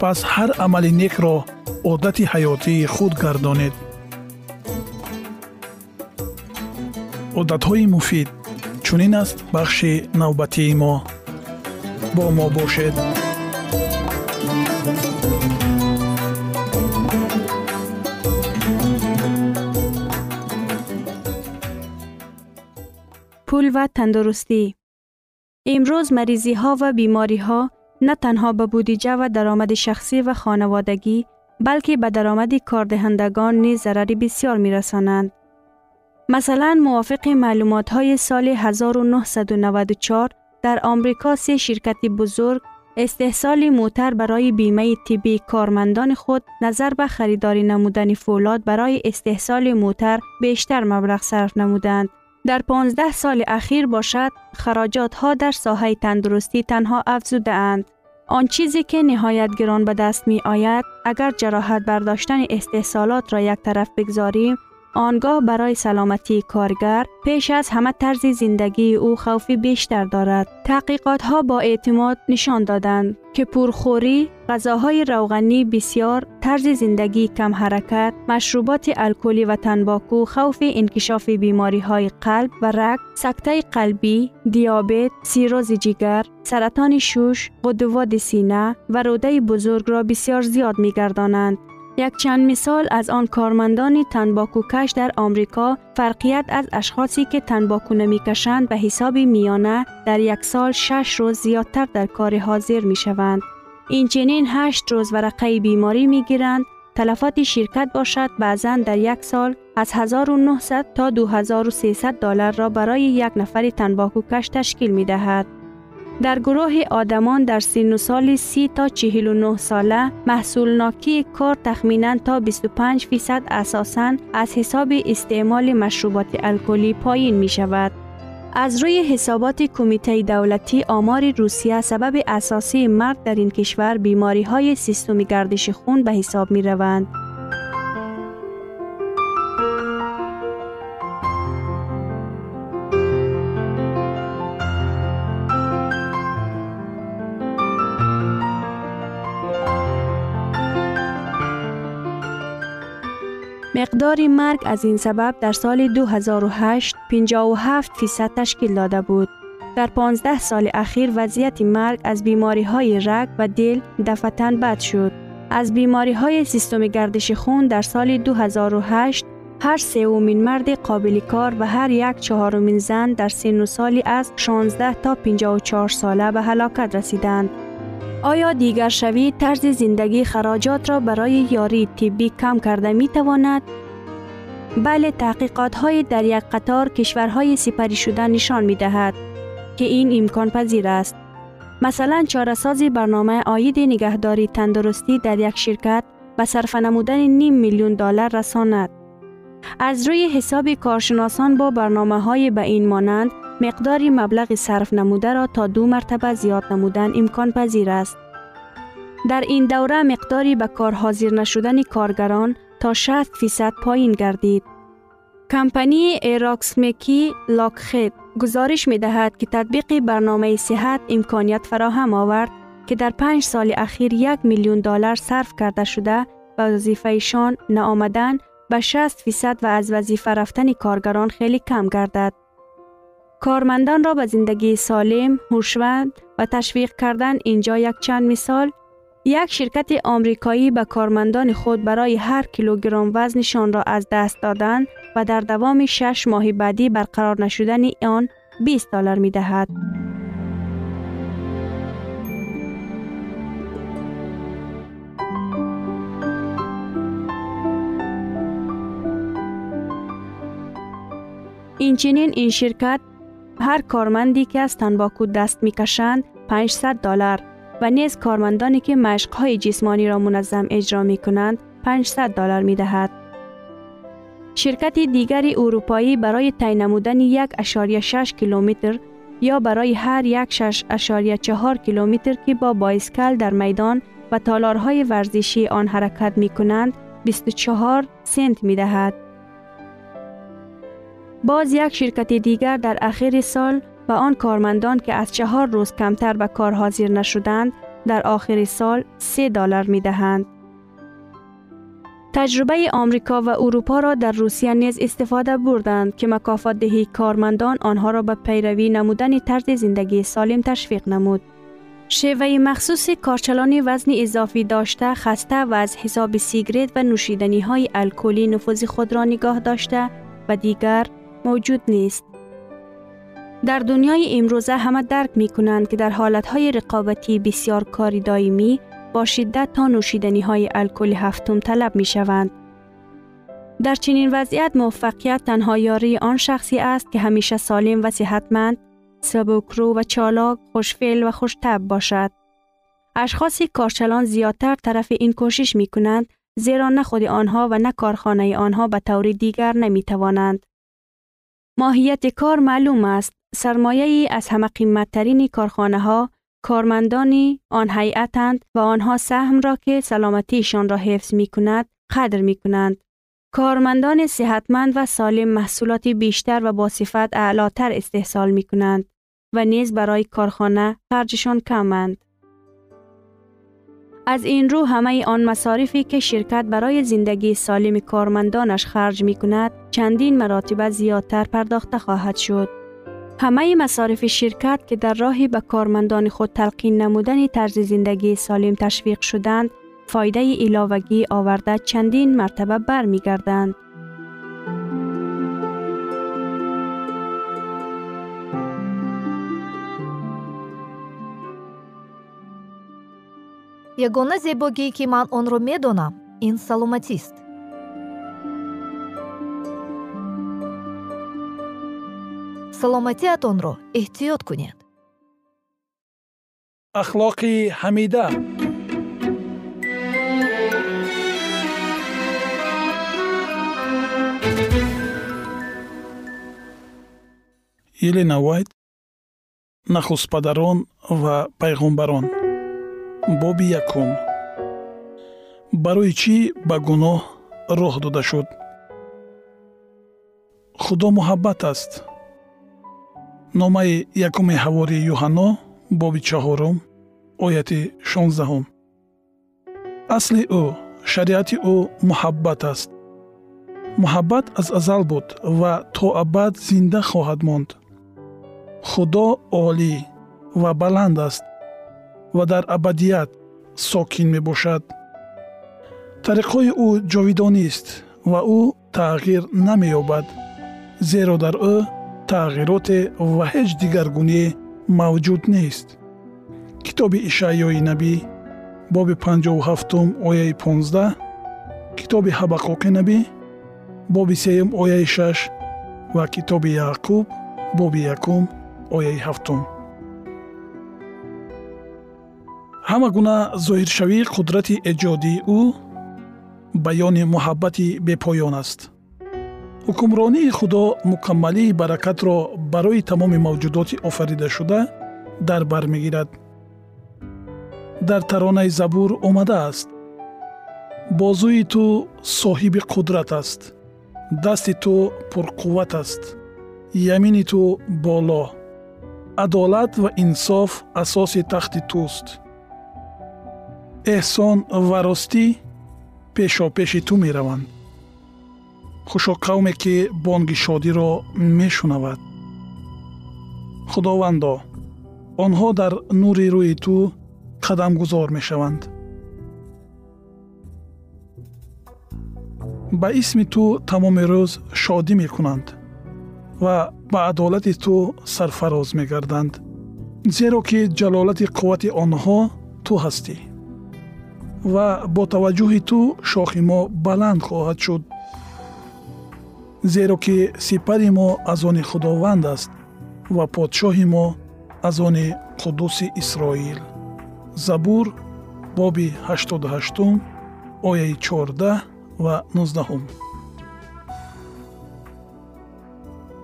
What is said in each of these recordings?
пас ҳар амали некро одати ҳаётии худ гардонед. Одатҳои муфид чунин аст бахши навбатии мо. Бо мо бошед. Пул ва тандурустӣ имрӯз маризиҳо نه تنها به بودجه و درآمد شخصی و خانوادگی بلکه به درآمد کاردهندگان نیز ضرر بسیار می رسانند. مثلا موافق معلومات های سال 1994 در آمریکا سه شرکت بزرگ استحصال موتر برای بیمه طبی کارمندان خود نظر به خریداری نمودن فولاد برای استحصال موتر بیشتر مبلغ صرف نمودند. در 15 سال اخیر باشد خراجات ها در ساحه تندرستی تنها افزوده اند. آن چیزی که نهایت گران به دست می آید اگر جراحت برداشتن استحصالات را یک طرف بگذاریم آنگاه برای سلامتی کارگر پیش از همه طرز زندگی او خوفی بیشتر دارد. تحقیقات ها با اعتماد نشان دادند که پرخوری، غذاهای روغنی بسیار، طرز زندگی کم حرکت، مشروبات الکلی و تنباکو خوف انکشاف بیماری های قلب و رگ، سکته قلبی، دیابت، سیروز جگر، سرطان شوش، قدوات سینه و روده بزرگ را بسیار زیاد می گردانند. یک چند مثال از آن کارمندان تنباکو کش در آمریکا فرقیت از اشخاصی که تنباکو نمی کشند به حساب میانه در یک سال شش روز زیادتر در کار حاضر می شوند. این چنین هشت روز ورقه بیماری می گیرند تلفات شرکت باشد بعضا در یک سال از 1900 تا 2300 دلار را برای یک نفر تنباکو کش تشکیل می دهد. در گروه آدمان در سین و سال 30 تا 49 ساله محصول ناکی کار تخمینا تا 25 فیصد اساساً از حساب استعمال مشروبات الکلی پایین می شود. از روی حسابات کمیته دولتی آمار روسیه سبب اساسی مرگ در این کشور بیماری های سیستم گردش خون به حساب می روند. مقدار مرگ از این سبب در سال 2008 57 فیصد تشکیل داده بود. در 15 سال اخیر وضعیت مرگ از بیماری های رگ و دل دفتن بد شد. از بیماری های سیستم گردش خون در سال 2008 هر سومین مرد قابل کار و هر یک چهارمین زن در سن و سالی از 16 تا 54 ساله به هلاکت رسیدند. آیا دیگر شوی طرز زندگی خراجات را برای یاری طبی کم کرده می تواند؟ بله تحقیقات های در یک قطار کشورهای سپری شده نشان می دهد که این امکان پذیر است. مثلا چارسازی برنامه آید نگهداری تندرستی در یک شرکت به صرف نمودن نیم میلیون دلار رساند. از روی حساب کارشناسان با برنامه های به این مانند مقدار مبلغ صرف نموده را تا دو مرتبه زیاد نمودن امکان پذیر است. در این دوره مقداری به کار حاضر نشدن کارگران تا 60 فیصد پایین گردید. کمپانی ایراکسمکی لاکخید گزارش می دهد که تطبیق برنامه صحت امکانیت فراهم آورد که در پنج سال اخیر یک میلیون دلار صرف کرده شده و وظیفهشان نآمدن به 60 فیصد و از وظیفه رفتن کارگران خیلی کم گردد. کارمندان را به زندگی سالم، هوشمند و تشویق کردن اینجا یک چند مثال یک شرکت آمریکایی به کارمندان خود برای هر کیلوگرم وزنشان را از دست دادن و در دوام شش ماه بعدی برقرار نشدن آن 20 دلار می دهد. اینچنین این شرکت هر کارمندی که از تنباکو دست می کشند 500 دلار و نیز کارمندانی که مشقهای جسمانی را منظم اجرا می کنند 500 دلار می دهد. شرکت دیگری اروپایی برای تعیین نمودن یک اشاریه 6 کیلومتر یا برای هر یک 6 اشاریه 4 کیلومتر که با بایسکل در میدان و تالارهای ورزشی آن حرکت می کنند 24 سنت می دهد. باز یک شرکت دیگر در اخیر سال و آن کارمندان که از چهار روز کمتر به کار حاضر نشدند در آخر سال 3 دلار می دهند. تجربه آمریکا و اروپا را در روسیه نیز استفاده بردند که مکافات دهی کارمندان آنها را به پیروی نمودن طرز زندگی سالم تشویق نمود. شیوه مخصوص کارچلانی وزن اضافی داشته خسته و از حساب سیگرت و نوشیدنی های الکلی نفوذ خود را نگاه داشته و دیگر موجود نیست. در دنیای امروزه همه درک می کنند که در حالتهای رقابتی بسیار کاری دائمی با شدت تا نوشیدنی های الکل هفتم طلب می شوند. در چنین وضعیت موفقیت تنها یاری آن شخصی است که همیشه سالم و صحتمند، سبکرو و چالاک، خوشفعل و خوشتب باشد. اشخاص کارچلان زیادتر طرف این کوشش می کنند زیرا نه خود آنها و نه کارخانه آنها به طور دیگر نمی توانند. ماهیت کار معلوم است. سرمایه ای از همه قیمتترین کارخانه ها کارمندانی آن هیئتند و آنها سهم را که سلامتیشان را حفظ می کند قدر می کنند. کارمندان صحتمند و سالم محصولات بیشتر و با صفت اعلاتر استحصال می کنند و نیز برای کارخانه خرجشان کمند. از این رو همه آن مصارفی که شرکت برای زندگی سالم کارمندانش خرج می کند چندین مراتب زیادتر پرداخته خواهد شد. همه مصارف شرکت که در راهی به کارمندان خود تلقین نمودن طرز زندگی سالم تشویق شدند فایده ایلاوگی آورده چندین مرتبه بر می گردند. ягона зебогие ки ман онро медонам ин саломатист Саломатиатонро эҳтиёт кунед. Ахлоқи ҳамида. Елена вайт нахустпадарон ва пайғомбарон боби якум. Барои чӣ ба гуноҳ роҳ дода шуд? Худо муҳаббат аст номаи якуми ҳавории юҳанно боби чаҳорум ояти шонздаҳум. Асли ӯ шариати ӯ муҳаббат аст. Муҳаббат аз азал буд ва то абад зинда хоҳад монд. Худо олӣ ва баланд аст ва дар абадият сокин мебошад. Тариқҳои ӯ ҷовидонист ва ӯ тағйир намеёбад зеро дар ӯ тағйироте ва ҳеҷ дигаргуние мавҷуд нест китоби ишаъёи набӣ боби 57 ояи 15 китоби ҳабақуқи набӣ боби сеюм ояи 6 ва китоби яъқуб боби якум ояи ҳафтум ҳама гуна зоҳиршавии қудрати эҷодии ӯ баёни муҳаббати бепоён аст ҳукмронии худо мукаммалии баракатро барои тамоми мавҷудоти офаридашуда дар бар мегирад. Дар таронаи забур омадааст. Бозӯи ту соҳиби қудрат аст. Дасти ту пурқувват аст. Ямини ту боло. Адолат ва инсоф асоси тахти туст. Эҳсон ва ростӣ пешопеши ту мераванд хушо қавме ки бонги шодиро мешунавад. Худовандо онҳо дар нури рӯи ту қадамгузор мешаванд. Ба исми ту тамоми рӯз шодӣ мекунанд ва ба адолати ту сарфароз мегарданд зеро ки ҷалолати қуввати онҳо ту ҳастӣ ва бо таваҷҷӯҳи ту шохи мо баланд хоҳад шуд зеро ки сипари мо аз они худованд аст ва подшоҳи мо аз они қуддуси исроил. Забур боби 88 ояи 14 ва 19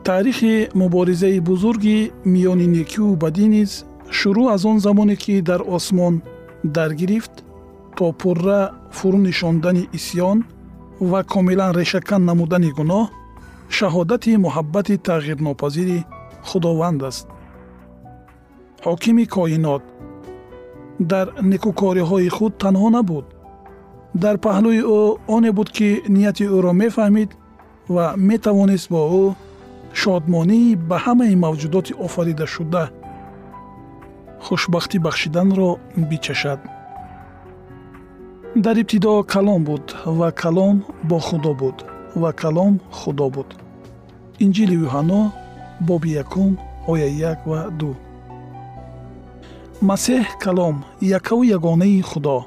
таърихи муборизаи бузурги миёни некию бадӣ низ шурӯъ аз он замоне ки дар осмон даргирифт то пурра фурӯ нишондани исьён ва комилан решакан намудани гуноҳ шаҳодати муҳаббати тағйирнопазири худованд аст. Ҳокими коинот дар некукориҳои худ танҳо набуд. Дар паҳлӯи ӯ оне буд ки нияти ӯро мефаҳмид ва метавонист бо ӯ шодмонии ба ҳамаи мавҷудоти офаридашуда хушбахтӣ бахшиданро бичашад. Дар ибтидо калом буд ва калом бо худо буд ва калом худо буд. Инҷили юҳанно боби якум оя як ва ду. Масеҳ калом якаву ягонаи худо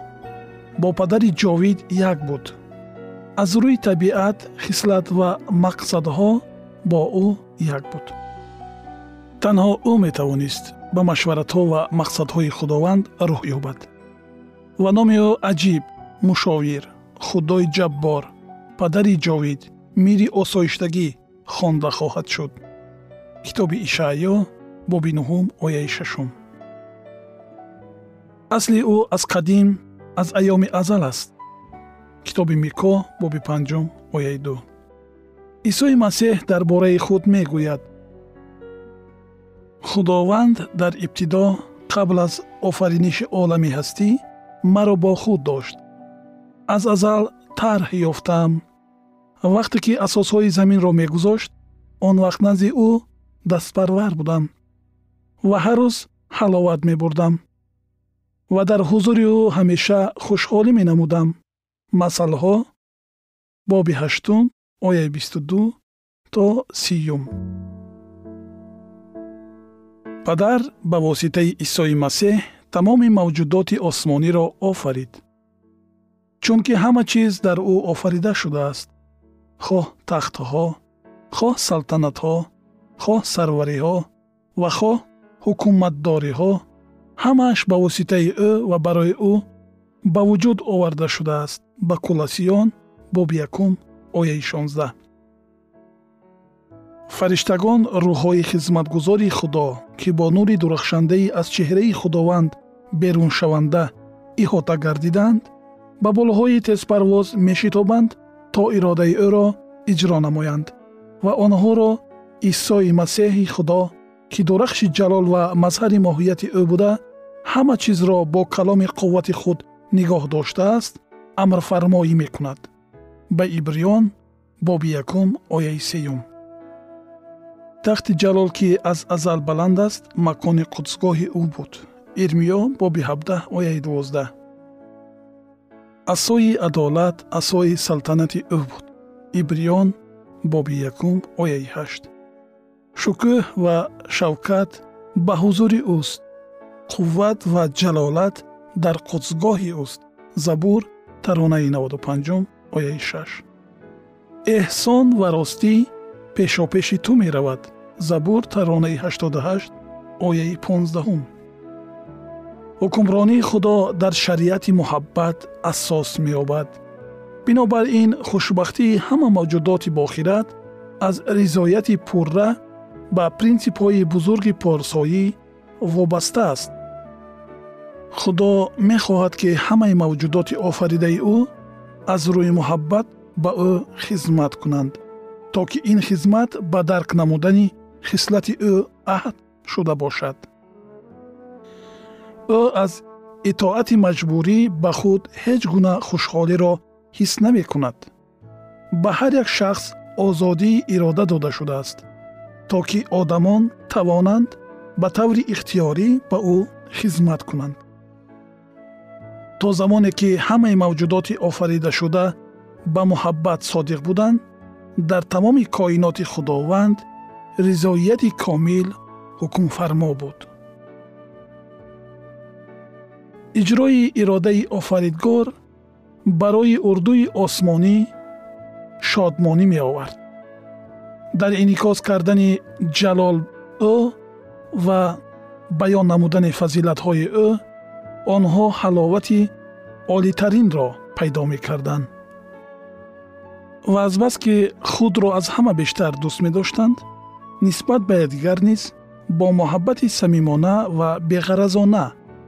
бо падари ҷовид як буд. Аз рӯи табиат хислат ва мақсадҳо бо ӯ як буд. Танҳо ӯ метавонист ба машваратҳо ва мақсадҳои худованд рӯҳ ёбад. Ва номи ӯ аҷиб мушовир худои ҷаббор падари ҷовид мири осоиштагӣ хонда хоҳад шуд. Китоби ишаъё боби нуҳум ояи шашум. Асли ӯ аз қадим аз айёми азал аст. Китоби мико боби панҷум ояи ду. Исои масеҳ дар бораи худ мегӯяд. Худованд дар ибтидо қабл аз офариниши олами ҳастӣ маро бо худ дошт. Аз азал тарҳ ёфтаам вақте ки асосҳои заминро мегузошт он вақт назди ӯ дастпарвар будам ва ҳар рӯз ҳаловат мебурдам ва дар ҳузури ӯ ҳамеша хушҳолӣ менамудам. Масъалҳо боби ҳаштум ояи бисту ду то сиюм. Падар ба воситаи исои масеҳ тамоми мавҷудоти осмониро офарид чунки ҳама чиз дар ӯ офарида шудааст. Хоҳ тахтҳо хоҳ салтанатҳо хоҳ сарвариҳо ва хоҳ ҳукуматдориҳо ҳамааш ба воситаи ӯ ва барои ӯ ба вуҷуд оварда шудааст. Ба куласиён боби якум ояи шонздаҳ. Фариштагон рӯҳҳои хизматгузори худо ки бо нури дурахшандаи аз чеҳраи худованд беруншаванда иҳота гардиданд ба болҳои тезпарвоз мешитобанд то иродаи ӯро иҷро намоянд ва онҳоро исои масеҳи худо ки дурахши ҷалол ва мазҳари моҳияти ӯ буда ҳама чизро бо каломи қуввати худ нигоҳ доштааст амрфармоӣ мекунад. Ба ибриён боби якум ояи сеюм. Тахти ҷалол ки аз азал баланд аст макони қудсгоҳи ӯ буд. Ирмиё боби ҳабдаҳ ояи дувоздаҳ асои адолат асои салтанати ӯ буд. Ибриён боби якум ояи ҳашт. Шукӯҳ ва шавкат ба ҳузури ӯст. Қувват ва ҷалолат дар қудсгоҳи ӯст. Забур таронаи 95 ояи 6 эҳсон ва ростӣ пешопеши ту меравад. Забур таронаи 88 ояи 15 ҳукмронии худо дар шариати муҳаббат асос меёбад. Бинобар ин хушбахтии ҳама мавҷудоти бохират аз ризояти пурра ба принсипҳои бузурги порсоӣ вобаста аст. Худо мехоҳад ки ҳамаи мавҷудоти офаридаи ӯ аз рӯи муҳаббат ба ӯ хизмат кунанд то ки ин хизмат ба дарк намудани хислати ӯ аҳд шуда бошад ӯ аз итоати маҷбурӣ ба худ ҳеҷ гуна хушҳолиро ҳис намекунад. Ба ҳар як шахс озодии ирода дода шудааст то ки одамон тавонанд ба таври ихтиёрӣ ба ӯ хизмат кунанд. То замоне ки ҳамаи мавҷудоти офаридашуда ба муҳаббат содиқ буданд дар тамоми коиноти худованд ризоияти комил ҳукмфармо буд иҷрои иродаи офаридгор барои урдуи осмонӣ шодмонӣ меовард. Дар инъикос кардани ҷалол ӯ ва баён намудани фазилатҳои ӯ онҳо ҳаловати олитаринро пайдо мекарданд. Ва азбаски худро аз ҳама бештар дӯст медоштанд нисбат ба якдигар низ бо муҳаббати самимона ва беғаразона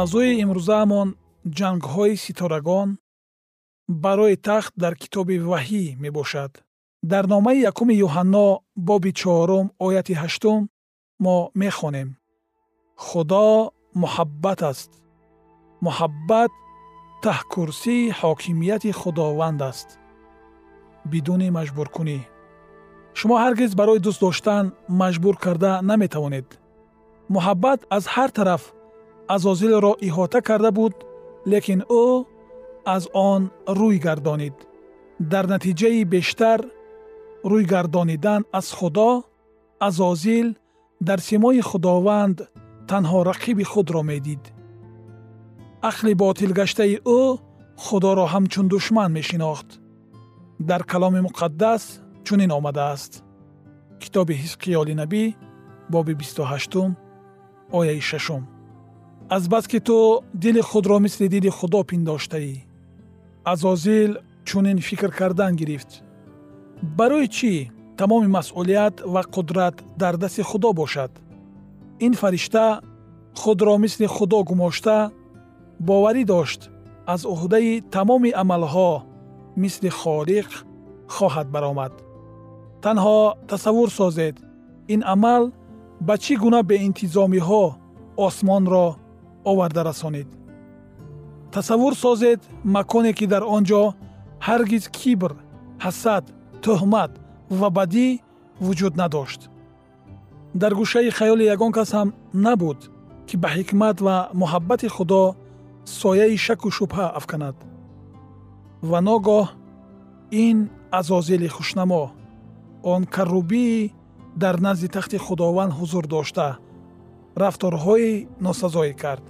Мавзӯи имрӯзаамон ҷангҳои ситорагон барои тахт дар китоби ваҳӣ мебошад. Дар номаи якуми юҳанно боби чорум ояти ҳаштум мо мехонем. Худо муҳаббат аст. Муҳаббат таҳкурсии ҳокимияти худованд аст. Бидуни маҷбуркунӣ. Шумо ҳаргиз барои дӯст доштан маҷбур карда наметавонед. Муҳаббат аз ҳар тараф азозилро иҳота карда буд лекин ӯ аз он рӯй гардонид дар натиҷаи бештар рӯйгардонидан аз худо азозил дар симои худованд танҳо рақиби худро медид ақли ботилгаштаи ӯ худоро ҳамчун душман мешинохт дар каломи муқаддас чунин омадааст китоби ҳизқиёли набӣ боби 28 ояи 6 азбаски ту дили худро мисли диди худо пиндоштаӣ. азозил чунин фикр кардан гирифт. барои чӣ тамоми масъулият ва қудрат дар дасти худо бошад? ин фаришта худро мисли худо гумошта боварӣ дошт. аз уҳдаи тамоми амалҳо мисли холиқ хоҳад баромад. танҳо тасаввур созед. ин амал ба чӣ гуна беинтизомиҳо осмонро оварда расонид тасаввур созед маконе ки дар он ҷо ҳаргиз кибр ҳасад тӯҳмат ва бадӣ вуҷуд надошт. Дар гӯшаи хаёли ягон кас ҳам набуд ки ба ҳикмат ва муҳаббати худо сояи шаку шубҳа афканад. Ва ногоҳ ин азозили хушнамо он каррубии дар назди тахти худованд ҳузур дошта рафторҳои носазоӣ кард.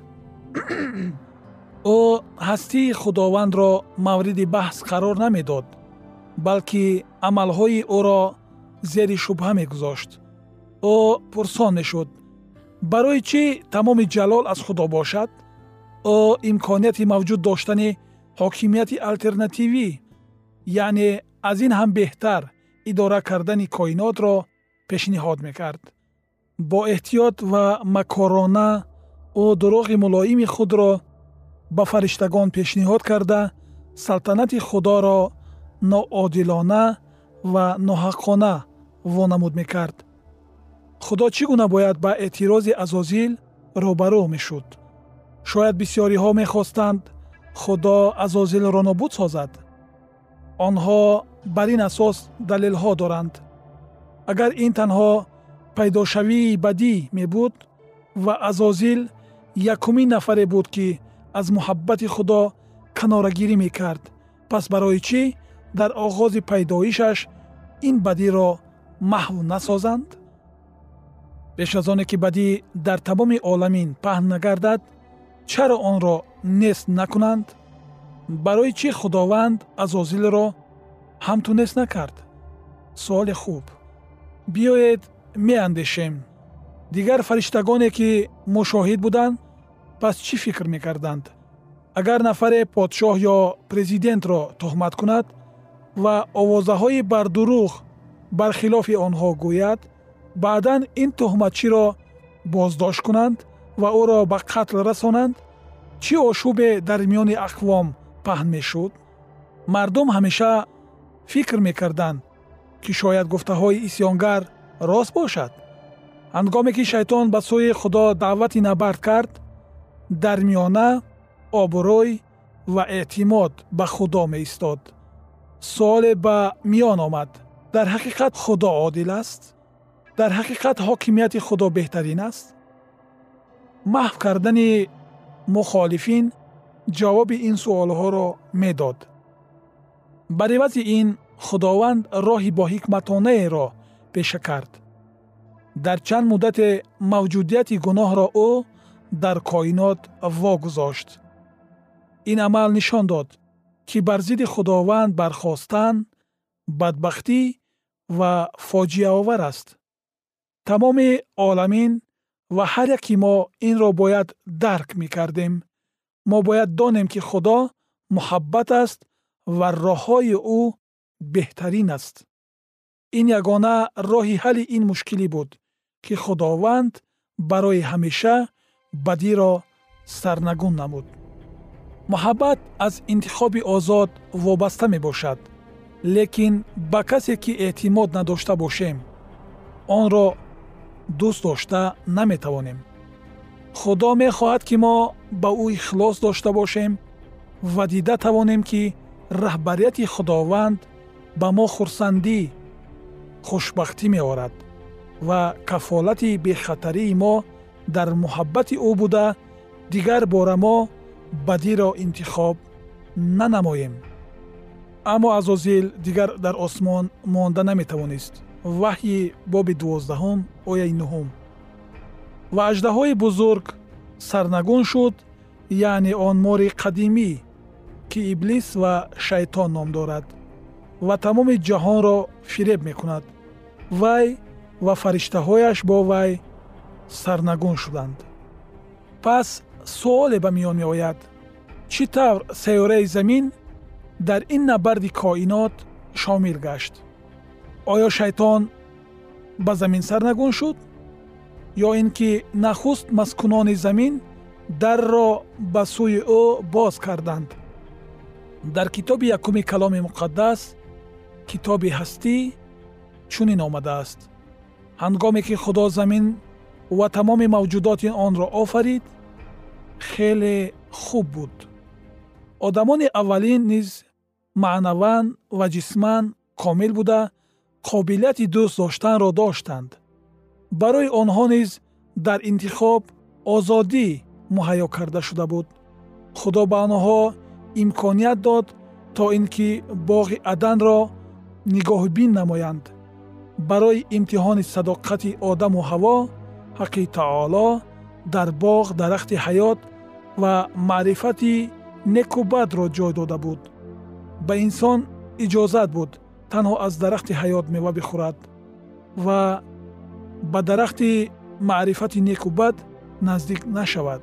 Ӯ ҳастии худовандро мавриди баҳс қарор намедод балки амалҳои ӯро зери шубҳа мегузошт. Ӯ пурсон мешуд. Барои чӣ тамоми ҷалол аз худо бошад? Ӯ имконияти мавҷуд доштани ҳокимияти алтернативӣ? Яъне аз ин ҳам беҳтар идора кардани коинотро пешниҳод мекард бо эҳтиёт ва макорона ӯ дуруғи мулоими худро ба фариштагон пешниҳод карда салтанати худоро ноодилона ва ноҳаққона вонамуд мекард. Худо чӣ гуна бояд ба эътирози азозил рӯбарӯ мешуд? Шояд бисьёриҳо мехостанд худо азозилро нобуд созад. Онҳо бар ин асос далелҳо доранд. Агар ин танҳо пайдошавии бадӣ мебуд ва азозил якумин нафаре буд ки аз муҳаббати худо канорагирӣ мекард. Пас барои чӣ? Дар оғози пайдоишаш ин бадиро маҳв насозанд? Пеш аз оне ки бадӣ дар тамоми оламин паҳн нагардад чаро онро нест накунанд? Барои чӣ худованд азозилро ҳамту нест накард? Суоли хуб. Биёед меандешем. Дигар фариштагоне ки мушоҳид буданд пас чӣ фикр мекарданд? Агар нафаре подшоҳ ё президентро тӯҳмат кунад ва овозаҳои бардурӯғ бар хилофи онҳо гӯяд баъдан ин тӯҳматчиро боздошт кунанд ва ӯро ба қатл расонанд чӣ ошӯбе дар миёни ақвом паҳн мешуд? Мардум ҳамеша фикр мекарданд ки шояд гуфтаҳои исьёнгар рост бошад ҳангоме ки шайтон ба сӯи худо даъвати набард кард дар миёна обрӯй ва эътимод ба худо меистод суоле ба миён омад дар ҳақиқат худо одил аст дар ҳақиқат ҳокимияти худо беҳтарин аст маҳв кардани мухолифин ҷавоби ин суолҳоро медод бар ивази ин худованд роҳи боҳикматонаеро пеша кард дар чанд муддате мавҷудияти гуноҳро ӯ дар коинот вогузошт ин амал нишон дод ки бар зидди худованд бархостан бадбахтӣ ва фоҷиаовар аст тамоми оламин ва ҳар яки мо инро бояд дарк мекардем мо бояд донем ки худо муҳаббат аст ва роҳҳои ӯ беҳтарин аст ин ягона роҳи ҳалли ин мушкилӣ буд ки худованд барои ҳамеша бадиро сарнагун намуд. Муҳаббат аз интихоби озод вобаста мебошад лекин ба касе ки эътимод надошта бошем онро дӯст дошта наметавонем. Худо мехоҳад ки мо ба ӯ ихлос дошта бошем ва дида тавонем ки раҳбарияти худованд ба мо хурсандӣ хушбахтӣ меорад ва кафолати бехатарии мо дар муҳаббати ӯ буда дигар бора мо бадиро интихоб нанамоем аммо азозил дигар дар осмон монда наметавонист ваҳйи боби дувоздаҳум ояи нуҳум ва аждаҳои бузург сарнагун шуд яъне он мори қадимӣ ки иблис ва шайтон ном дорад ва тамоми ҷаҳонро фиреб мекунад. Вай ва фариштаҳояш бо вай сарнагун шуданд. Пас суоле ба миён меояд. Чӣ тавр сайёраи замин дар ин набарди коинот шомил гашт? Оё шайтон ба замин сарнагун шуд? Ё ин ки нахуст маскунони замин дарро ба сӯи ӯ боз карданд? Дар китоби якуми каломи муқаддас китоби ҳастӣ чунин омадааст. Ҳангоме ки худо замин ва тамоми мавҷудоти онро офарид хеле хуб буд. Одамони аввалин низ маънаван ва ҷисман комил буда қобилияти дӯст доштанро доштанд. Барои онҳо низ дар интихоб озодӣ муҳайё карда шуда буд. Худо ба онҳо имконият дод то ин ки боғи аданро нигоҳубин намоянд. Барои имтиҳони садоқати одаму ҳаво ҳаққи таоло дар боғ дарахти ҳаёт ва маърифати некубадро ҷой дода буд. Ба инсон иҷозат буд танҳо аз дарахти ҳаёт мева бихӯрад ва ба дарахти маърифати некубад наздик нашавад